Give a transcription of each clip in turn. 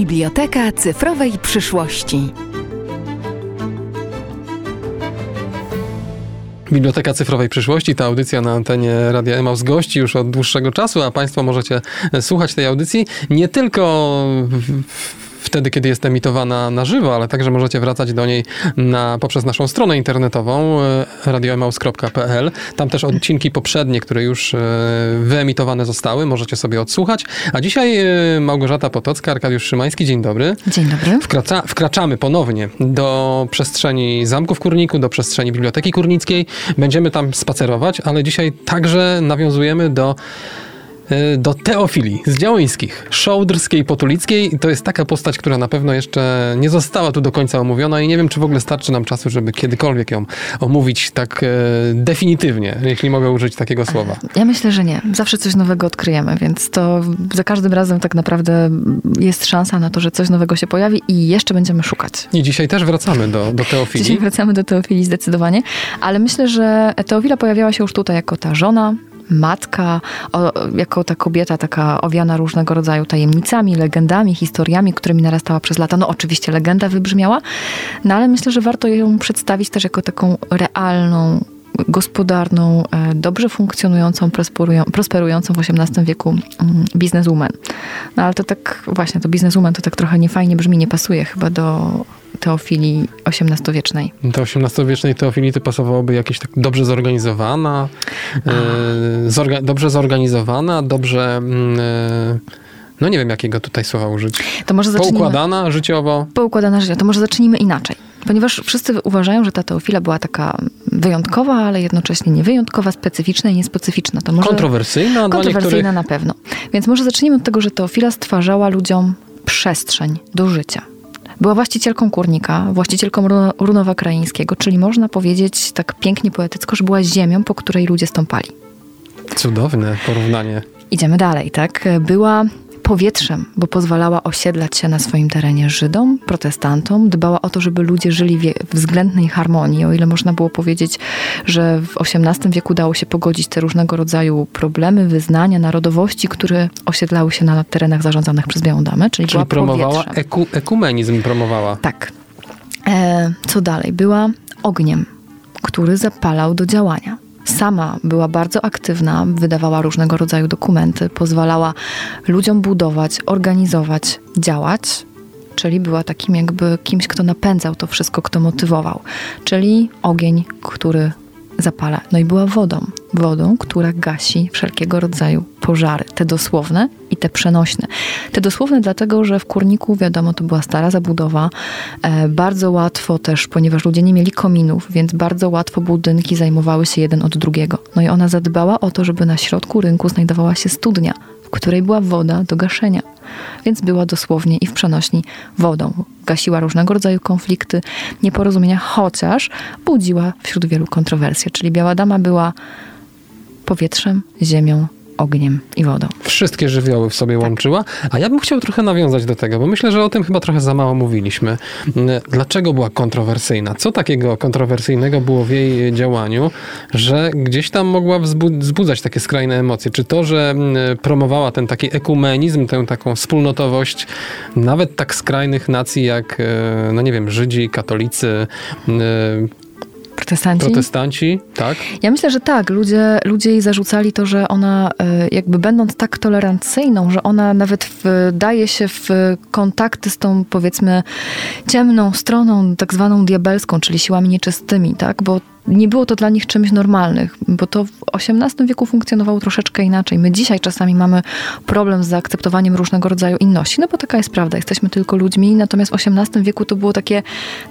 Biblioteka cyfrowej przyszłości. Biblioteka Cyfrowej Przyszłości, ta audycja na antenie Radia Emaus gości już od dłuższego czasu, a Państwo możecie słuchać tej audycji nie tylko wtedy, kiedy jest emitowana na żywo, ale także możecie wracać do niej na, poprzez naszą stronę internetową e, radioemaus.pl. Tam też odcinki poprzednie, które już e, wyemitowane zostały, możecie sobie odsłuchać. A dzisiaj e, Małgorzata Potocka, Arkadiusz Szymański, dzień dobry. Dzień dobry. Wkraca, wkraczamy ponownie do przestrzeni Zamku w Kurniku, do przestrzeni Biblioteki Kurnickiej. Będziemy tam spacerować, ale dzisiaj także nawiązujemy do do Teofilii z Działyńskich, Szołdrskiej, Potulickiej. To jest taka postać, która na pewno jeszcze nie została tu do końca omówiona i nie wiem, czy w ogóle starczy nam czasu, żeby kiedykolwiek ją omówić tak e, definitywnie, jeśli mogę użyć takiego słowa. Ja myślę, że nie. Zawsze coś nowego odkryjemy, więc to za każdym razem tak naprawdę jest szansa na to, że coś nowego się pojawi i jeszcze będziemy szukać. I dzisiaj też wracamy do, do Teofilii. Dzisiaj wracamy do Teofilii zdecydowanie, ale myślę, że Teofila pojawiała się już tutaj jako ta żona, matka, o, jako ta kobieta taka owiana różnego rodzaju tajemnicami, legendami, historiami, którymi narastała przez lata. No oczywiście legenda wybrzmiała, no ale myślę, że warto ją przedstawić też jako taką realną, gospodarną, e, dobrze funkcjonującą, prosperującą w XVIII wieku mm, bizneswoman. No ale to tak właśnie, to bizneswoman to tak trochę niefajnie brzmi, nie pasuje chyba do teofilii XVIII-wiecznej. Do XVIII-wiecznej teofilii to pasowałoby jakieś tak dobrze zorganizowana, e, zorga, dobrze zorganizowana, dobrze... No nie wiem, jakiego tutaj słowa użyć. To może zacznijmy, Poukładana życiowo? Poukładana życiowo. To może zacznijmy inaczej. Ponieważ wszyscy uważają, że ta teofila była taka wyjątkowa, ale jednocześnie niewyjątkowa, specyficzna i niespecyficzna. To może kontrowersyjna? Kontrowersyjna na pewno. Więc może zacznijmy od tego, że teofila stwarzała ludziom przestrzeń do życia. Była właścicielką kurnika, właścicielką runowa krajeńskiego, czyli można powiedzieć tak pięknie poetycko, że była ziemią, po której ludzie stąpali. Cudowne porównanie. Idziemy dalej, tak? Była powietrzem, bo pozwalała osiedlać się na swoim terenie Żydom, protestantom, dbała o to, żeby ludzie żyli w względnej harmonii, o ile można było powiedzieć, że w XVIII wieku dało się pogodzić te różnego rodzaju problemy, wyznania, narodowości, które osiedlały się na terenach zarządzanych przez Białą Damę, czyli, czyli promowała eku, ekumenizm promowała. Tak. E, co dalej? Była ogniem, który zapalał do działania sama była bardzo aktywna, wydawała różnego rodzaju dokumenty, pozwalała ludziom budować, organizować, działać, czyli była takim jakby kimś, kto napędzał to wszystko, kto motywował, czyli ogień, który zapala. No i była wodą. Wodą, która gasi wszelkiego rodzaju pożary. Te dosłowne i te przenośne. Te dosłowne dlatego, że w Kurniku, wiadomo, to była stara zabudowa. E, bardzo łatwo też, ponieważ ludzie nie mieli kominów, więc bardzo łatwo budynki zajmowały się jeden od drugiego. No i ona zadbała o to, żeby na środku rynku znajdowała się studnia, w której była woda do gaszenia więc była dosłownie i w przenośni wodą. Gasiła różnego rodzaju konflikty, nieporozumienia, chociaż budziła wśród wielu kontrowersje. Czyli Biała Dama była powietrzem, ziemią, ogniem i wodą. Wszystkie żywioły w sobie tak. łączyła. A ja bym chciał trochę nawiązać do tego, bo myślę, że o tym chyba trochę za mało mówiliśmy. Dlaczego była kontrowersyjna? Co takiego kontrowersyjnego było w jej działaniu, że gdzieś tam mogła wzbudzać takie skrajne emocje? Czy to, że promowała ten taki ekumenizm, tę taką wspólnotowość nawet tak skrajnych nacji jak, e, no nie wiem, Żydzi, katolicy, Protestanci? Protestanci, tak? Ja myślę, że tak. Ludzie, ludzie jej zarzucali to, że ona e, jakby będąc tak tolerancyjną, że ona nawet wdaje się w kontakty z tą powiedzmy ciemną stroną, tak zwaną diabelską, czyli siłami nieczystymi, tak? Bo nie było to dla nich czymś normalnym, bo to w XVIII wieku funkcjonowało troszeczkę inaczej. My dzisiaj czasami mamy problem z zaakceptowaniem różnego rodzaju inności, no bo taka jest prawda, jesteśmy tylko ludźmi, natomiast w XVIII wieku to było takie,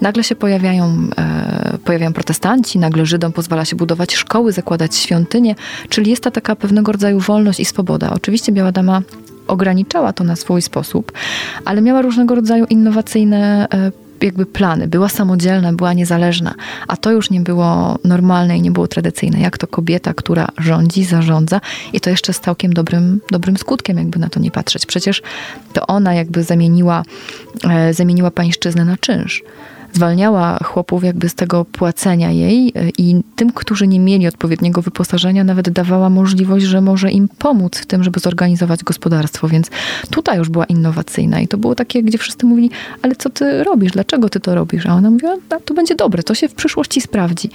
nagle się pojawiają, e, pojawiają protestanci, nagle Żydom pozwala się budować szkoły, zakładać świątynie, czyli jest to taka pewnego rodzaju wolność i swoboda. Oczywiście Biała Dama ograniczała to na swój sposób, ale miała różnego rodzaju innowacyjne e, jakby plany. Była samodzielna, była niezależna, a to już nie było normalne i nie było tradycyjne. Jak to kobieta, która rządzi, zarządza i to jeszcze z całkiem dobrym, dobrym skutkiem, jakby na to nie patrzeć. Przecież to ona jakby zamieniła, e, zamieniła pańszczyznę na czynsz. Zwalniała chłopów jakby z tego płacenia jej e, i tym, którzy nie mieli odpowiedniego wyposażenia, nawet dawała możliwość, że może im pomóc w tym, żeby zorganizować gospodarstwo, więc tutaj już była innowacyjna i to było takie, gdzie wszyscy mówili, ale co ty robisz, dlaczego ty to robisz? A ona mówiła, no, to będzie dobre, to się w przyszłości sprawdzi.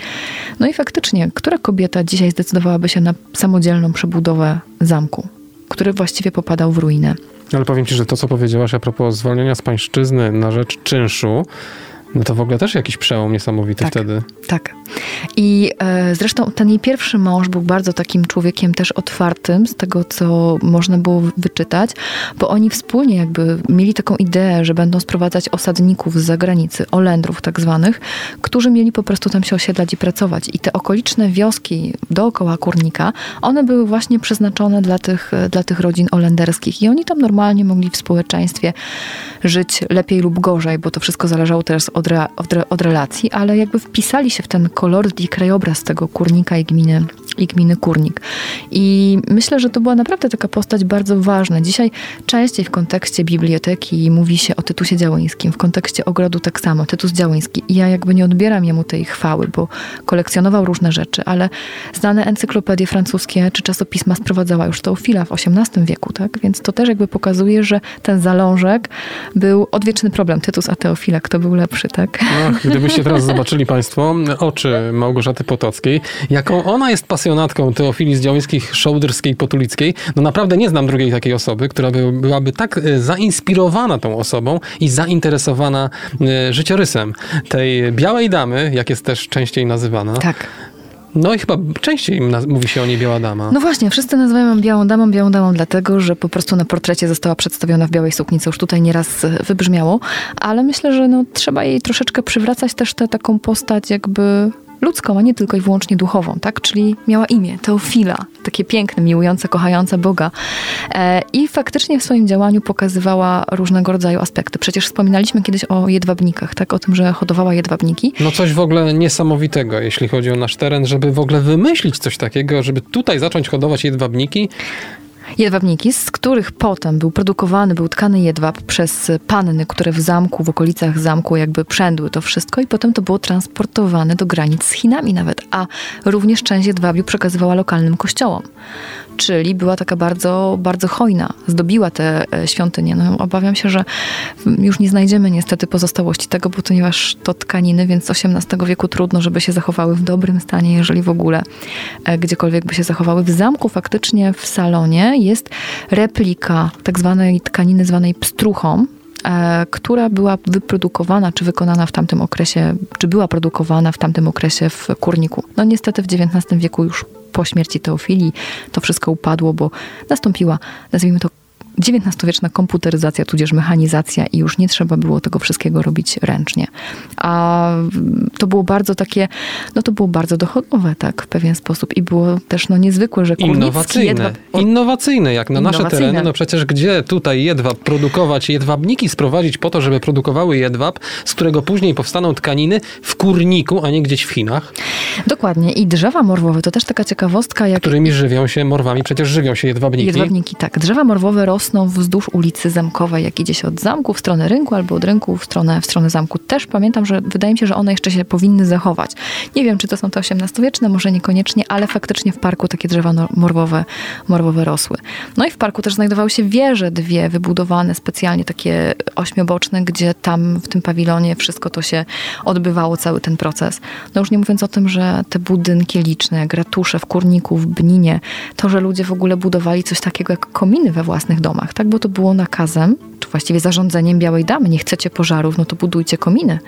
No i faktycznie, która kobieta dzisiaj zdecydowałaby się na samodzielną przebudowę zamku, który właściwie popadał w ruinę? Ale powiem ci, że to, co powiedziałaś a propos zwolnienia z pańszczyzny na rzecz czynszu, no to w ogóle też jakiś przełom niesamowity tak, wtedy. Tak. I e, zresztą ten jej pierwszy mąż był bardzo takim człowiekiem też otwartym, z tego co można było wyczytać, bo oni wspólnie jakby mieli taką ideę, że będą sprowadzać osadników z zagranicy, Olendrów tak zwanych, którzy mieli po prostu tam się osiedlać i pracować. I te okoliczne wioski dookoła Kurnika, one były właśnie przeznaczone dla tych, dla tych rodzin olenderskich i oni tam normalnie mogli w społeczeństwie żyć lepiej lub gorzej, bo to wszystko zależało teraz od, re, od, re, od relacji, ale jakby wpisali się w ten kolor i krajobraz tego kurnika i gminy, i gminy Kurnik. I myślę, że to była naprawdę taka postać bardzo ważna. Dzisiaj częściej w kontekście biblioteki mówi się o Tytusie Działyńskim, w kontekście ogrodu tak samo, Tytus Działyński. I ja jakby nie odbieram jemu tej chwały, bo kolekcjonował różne rzeczy, ale znane encyklopedie francuskie czy czasopisma sprowadzała już Teofila w XVIII wieku, tak? Więc to też jakby pokazuje, że ten zalążek był odwieczny problem. Tytus a Teofila, kto był lepszy, tak? Ach, gdybyście teraz zobaczyli Państwo oczy Małgorzaty Potockiej, jaką ona jest pasjonatką teofilii z Działyńskich, Szołdyrskiej, Potulickiej, no naprawdę nie znam drugiej takiej osoby, która by, byłaby tak e, zainspirowana tą osobą i zainteresowana e, życiorysem tej białej damy, jak jest też częściej nazywana. Tak. No i chyba częściej mówi się o niej Biała Dama. No właśnie, wszyscy nazywają ją Białą Damą, Białą Damą dlatego, że po prostu na portrecie została przedstawiona w białej sukni, co już tutaj nieraz e, wybrzmiało, ale myślę, że no, trzeba jej troszeczkę przywracać też tę taką postać jakby ludzką, a nie tylko i wyłącznie duchową, tak? Czyli miała imię, Teofila, takie piękne, miłujące, kochające Boga. E, I faktycznie w swoim działaniu pokazywała różnego rodzaju aspekty. Przecież wspominaliśmy kiedyś o jedwabnikach, tak? O tym, że hodowała jedwabniki. No coś w ogóle niesamowitego, jeśli chodzi o nasz teren, żeby w ogóle wymyślić coś takiego, żeby tutaj zacząć hodować jedwabniki. Jedwabniki, z których potem był produkowany, był tkany jedwab przez panny, które w zamku, w okolicach zamku jakby przędły to wszystko i potem to było transportowane do granic z Chinami nawet, a również część jedwabiu przekazywała lokalnym kościołom czyli była taka bardzo, bardzo hojna, zdobiła te e, świątynie. No, obawiam się, że już nie znajdziemy niestety pozostałości tego, bo ponieważ to tkaniny, więc XVIII wieku trudno, żeby się zachowały w dobrym stanie, jeżeli w ogóle e, gdziekolwiek by się zachowały. W zamku faktycznie w salonie jest replika tak zwanej tkaniny zwanej pstruchą, e, która była wyprodukowana, czy wykonana w tamtym okresie, czy była produkowana w tamtym okresie w kurniku. No niestety w XIX wieku już po śmierci Teofilii to wszystko upadło, bo nastąpiła, nazwijmy to, XIX-wieczna komputeryzacja, tudzież mechanizacja i już nie trzeba było tego wszystkiego robić ręcznie. A to było bardzo takie, no to było bardzo dochodowe, tak, w pewien sposób i było też no niezwykłe, że Innowacyjne. Jedwab... Innowacyjne, jak na nasze tereny, no przecież gdzie tutaj jedwab produkować, jedwabniki sprowadzić po to, żeby produkowały jedwab, z którego później powstaną tkaniny w kurniku, a nie gdzieś w Chinach. Dokładnie i drzewa morwowe, to też taka ciekawostka. Jak... Którymi żywią się morwami, przecież żywią się jedwabniki. Jedwabniki, tak. Drzewa morwowe rosną rosną wzdłuż ulicy Zamkowej, jak idzie się od zamku w stronę rynku albo od rynku w stronę, w stronę zamku. Też pamiętam, że wydaje mi się, że one jeszcze się powinny zachować. Nie wiem, czy to są te XVIII-wieczne, może niekoniecznie, ale faktycznie w parku takie drzewa morwowe, morwowe rosły. No i w parku też znajdowały się wieże dwie wybudowane specjalnie, takie ośmioboczne, gdzie tam w tym pawilonie wszystko to się odbywało, cały ten proces. No już nie mówiąc o tym, że te budynki liczne, jak ratusze w Kurniku, w Bninie, to, że ludzie w ogóle budowali coś takiego jak kominy we własnych domach, domach, tak? Bo to było nakazem, czy właściwie zarządzeniem Białej Damy. Nie chcecie pożarów, no to budujcie kominy.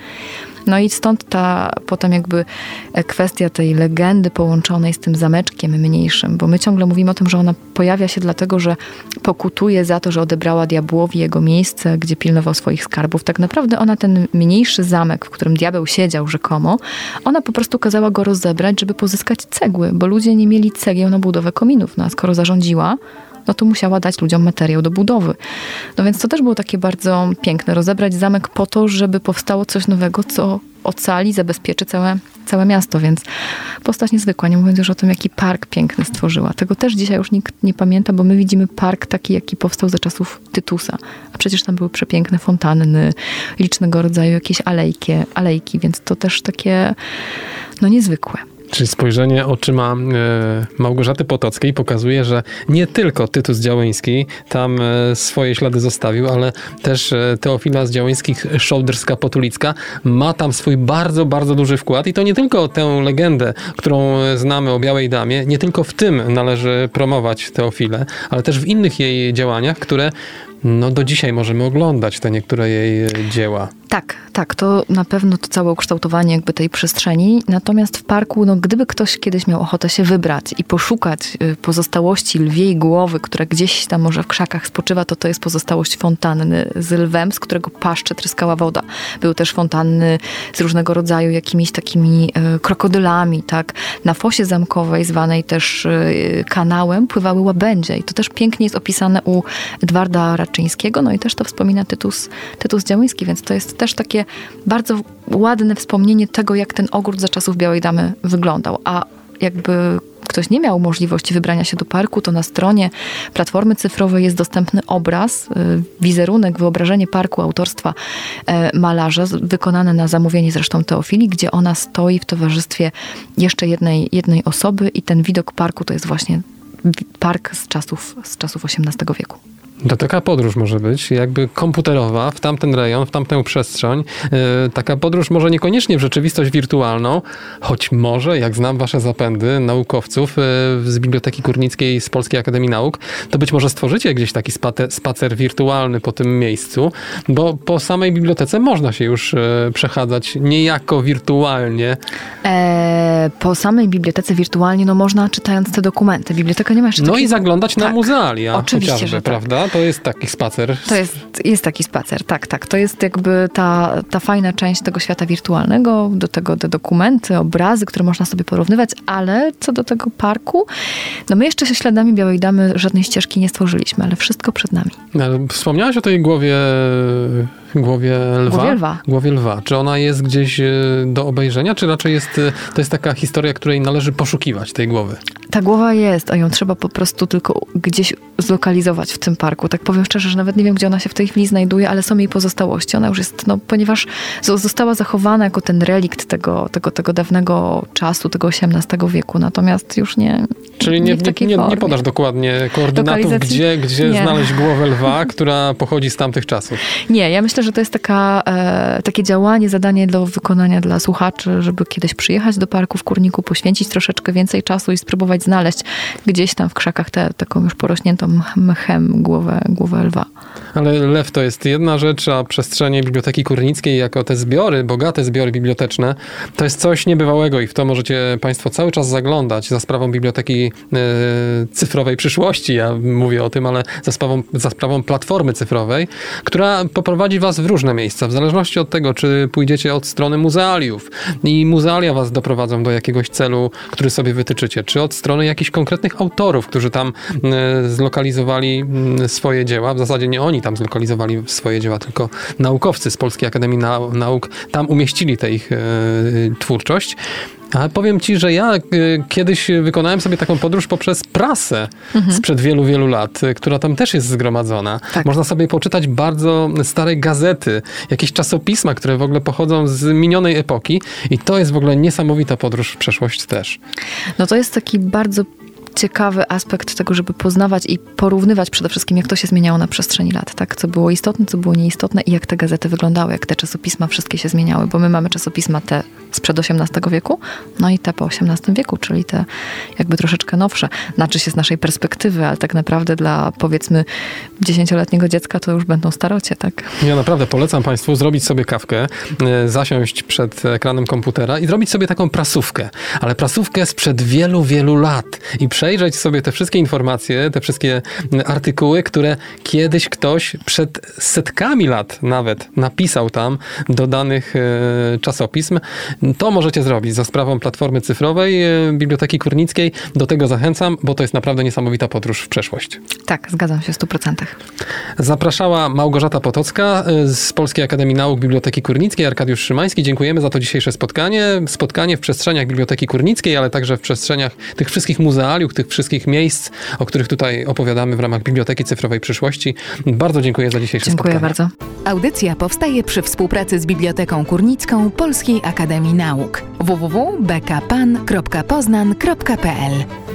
No i stąd ta potem jakby e, kwestia tej legendy połączonej z tym zameczkiem mniejszym, bo my ciągle mówimy o tym, że ona pojawia się dlatego, że pokutuje za to, że odebrała diabłowi jego miejsce, gdzie pilnował swoich skarbów. Tak naprawdę ona ten mniejszy zamek, w którym diabeł siedział rzekomo, ona po prostu kazała go rozebrać, żeby pozyskać cegły, bo ludzie nie mieli cegieł na budowę kominów. No a skoro zarządziła, no to musiała dać ludziom materiał do budowy. No więc to też było takie bardzo piękne, rozebrać zamek po to, żeby powstało coś nowego, co ocali, zabezpieczy całe, całe miasto, więc postać niezwykła, nie mówiąc już o tym, jaki park piękny stworzyła. Tego też dzisiaj już nikt nie pamięta, bo my widzimy park taki, jaki powstał za czasów Tytusa. A przecież tam były przepiękne fontanny, licznego rodzaju jakieś alejki, alejki więc to też takie, no niezwykłe. Czyli spojrzenie oczyma e, Małgorzaty Potockiej pokazuje, że nie tylko Tytus Działyński tam e, swoje ślady zostawił, ale też e, Teofila z Działyńskich Szołderska-Potulicka ma tam swój bardzo, bardzo duży wkład i to nie tylko tę legendę, którą znamy o Białej Damie, nie tylko w tym należy promować Teofilę, ale też w innych jej działaniach, które no do dzisiaj możemy oglądać te niektóre jej dzieła. Tak, tak, to na pewno to całe ukształtowanie jakby tej przestrzeni. Natomiast w parku, no gdyby ktoś kiedyś miał ochotę się wybrać i poszukać y, pozostałości lwiej głowy, która gdzieś tam może w krzakach spoczywa, to to jest pozostałość fontanny z lwem, z którego paszcze tryskała woda. Były też fontanny z różnego rodzaju jakimiś takimi y, krokodylami, tak. Na fosie zamkowej, zwanej też y, kanałem, pływały łabędzie i to też pięknie jest opisane u Edwarda Raczyńskiego, no i też to wspomina Tytus, Tytus Działyński, więc to jest też takie bardzo ładne wspomnienie tego, jak ten ogród za czasów Białej Damy wyglądał. A jakby ktoś nie miał możliwości wybrania się do parku, to na stronie Platformy Cyfrowej jest dostępny obraz, y, wizerunek, wyobrażenie parku autorstwa e, malarza, wykonane na zamówienie zresztą Teofili, gdzie ona stoi w towarzystwie jeszcze jednej, jednej osoby i ten widok parku to jest właśnie park z czasów, z czasów XVIII wieku. To taka podróż może być, jakby komputerowa, w tamten rejon, w tamtę przestrzeń. Yy, taka podróż może niekoniecznie w rzeczywistość wirtualną, choć może, jak znam wasze zapędy naukowców yy, z Biblioteki Kurnickiej z Polskiej Akademii Nauk, to być może stworzycie gdzieś taki spacer, wirtualny po tym miejscu, bo po samej bibliotece można się już yy, przechadzać niejako wirtualnie. E, po samej bibliotece wirtualnie, no można czytając te dokumenty. Biblioteka nie ma jeszcze No i zaglądać tak, na muzealia. Oczywiście, że tak. prawda? To jest taki spacer. To jest, jest taki spacer, tak, tak. To jest jakby ta, ta fajna część tego świata wirtualnego, do tego te dokumenty, obrazy, które można sobie porównywać, ale co do tego parku, no my jeszcze się śladami Białej Damy żadnej ścieżki nie stworzyliśmy, ale wszystko przed nami. Ale wspomniałaś o tej głowie głowie lwa? Głowie lwa. Głowie lwa. Czy ona jest gdzieś e, do obejrzenia, czy raczej jest, e, to jest taka historia, której należy poszukiwać, tej głowy? Ta głowa jest, a ją trzeba po prostu tylko gdzieś zlokalizować w tym parku. Tak powiem szczerze, że nawet nie wiem, gdzie ona się w tej chwili znajduje, ale są jej pozostałości. Ona już jest, no, ponieważ została zachowana jako ten relikt tego, tego, tego dawnego czasu, tego XVIII wieku, natomiast już nie. Czyli nie, nie, nie, nie podasz dokładnie koordynatów, gdzie, gdzie znaleźć głowę lwa, która pochodzi z tamtych czasów. Nie, ja myślę, że to jest taka, e, takie działanie, zadanie do wykonania dla słuchaczy, żeby kiedyś przyjechać do parku w Kurniku, poświęcić troszeczkę więcej czasu i spróbować znaleźć gdzieś tam w krzakach tę taką już porośniętą mchem głowę, głowę lwa. Ale lew to jest jedna rzecz, a przestrzenie Biblioteki Kurnickiej jako te zbiory, bogate zbiory biblioteczne, to jest coś niebywałego i w to możecie Państwo cały czas zaglądać za sprawą Biblioteki e, Cyfrowej Przyszłości. Ja mówię o tym, ale za sprawą, za sprawą platformy cyfrowej, która poprowadzi Was w różne miejsca, w zależności od tego, czy pójdziecie od strony muzealiów i muzealia Was doprowadzą do jakiegoś celu, który sobie wytyczycie, czy od strony jakichś konkretnych autorów, którzy tam e, zlokalizowali swoje dzieła. W zasadzie nie oni tam zlokalizowali swoje dzieła, tylko naukowcy z Polskiej Akademii Nauk tam umieścili tę ich e, twórczość. Ale powiem ci, że ja e, kiedyś wykonałem sobie taką podróż poprzez prasę mhm. sprzed wielu, wielu lat, e, która tam też jest zgromadzona. Tak. Można sobie poczytać bardzo stare gazety, jakieś czasopisma, które w ogóle pochodzą z minionej epoki i to jest w ogóle niesamowita podróż w przeszłość też. No to jest taki bardzo ciekawy aspekt tego, żeby poznawać i porównywać przede wszystkim, jak to się zmieniało na przestrzeni lat, tak? Co było istotne, co było nieistotne i jak te gazety wyglądały, jak te czasopisma wszystkie się zmieniały, bo my mamy czasopisma te sprzed XVIII wieku, no i te po XVIII wieku, czyli te jakby troszeczkę nowsze. Znaczy się z naszej perspektywy, ale tak naprawdę dla powiedzmy dziesięcioletniego dziecka to już będą starocie, tak? Ja naprawdę polecam Państwu zrobić sobie kawkę, e, zasiąść przed ekranem komputera i zrobić sobie taką prasówkę, ale prasówkę sprzed wielu, wielu lat i przed przejrzeć sobie te wszystkie informacje, te wszystkie artykuły, które kiedyś ktoś przed setkami lat nawet napisał tam do danych e, czasopism, to możecie zrobić za sprawą platformy cyfrowej e, Biblioteki Kurnickiej. Do tego zachęcam, bo to jest naprawdę niesamowita podróż w przeszłość. Tak, zgadzam się w 100%. Zapraszała Małgorzata Potocka e, z Polskiej Akademii Nauk Biblioteki Kurnickiej, Arkadiusz Szymański. Dziękujemy za to dzisiejsze spotkanie. Spotkanie w przestrzeniach Biblioteki Kurnickiej, ale także w przestrzeniach tych wszystkich muzealiów, tych wszystkich miejsc, o których tutaj opowiadamy w ramach Biblioteki Cyfrowej Przyszłości. Bardzo dziękuję za dzisiejsze Dziękuję spotkanie. bardzo. Audycja powstaje przy współpracy z Biblioteką Kurnicką Polskiej Akademii Nauk www.bkpan.poznan.pl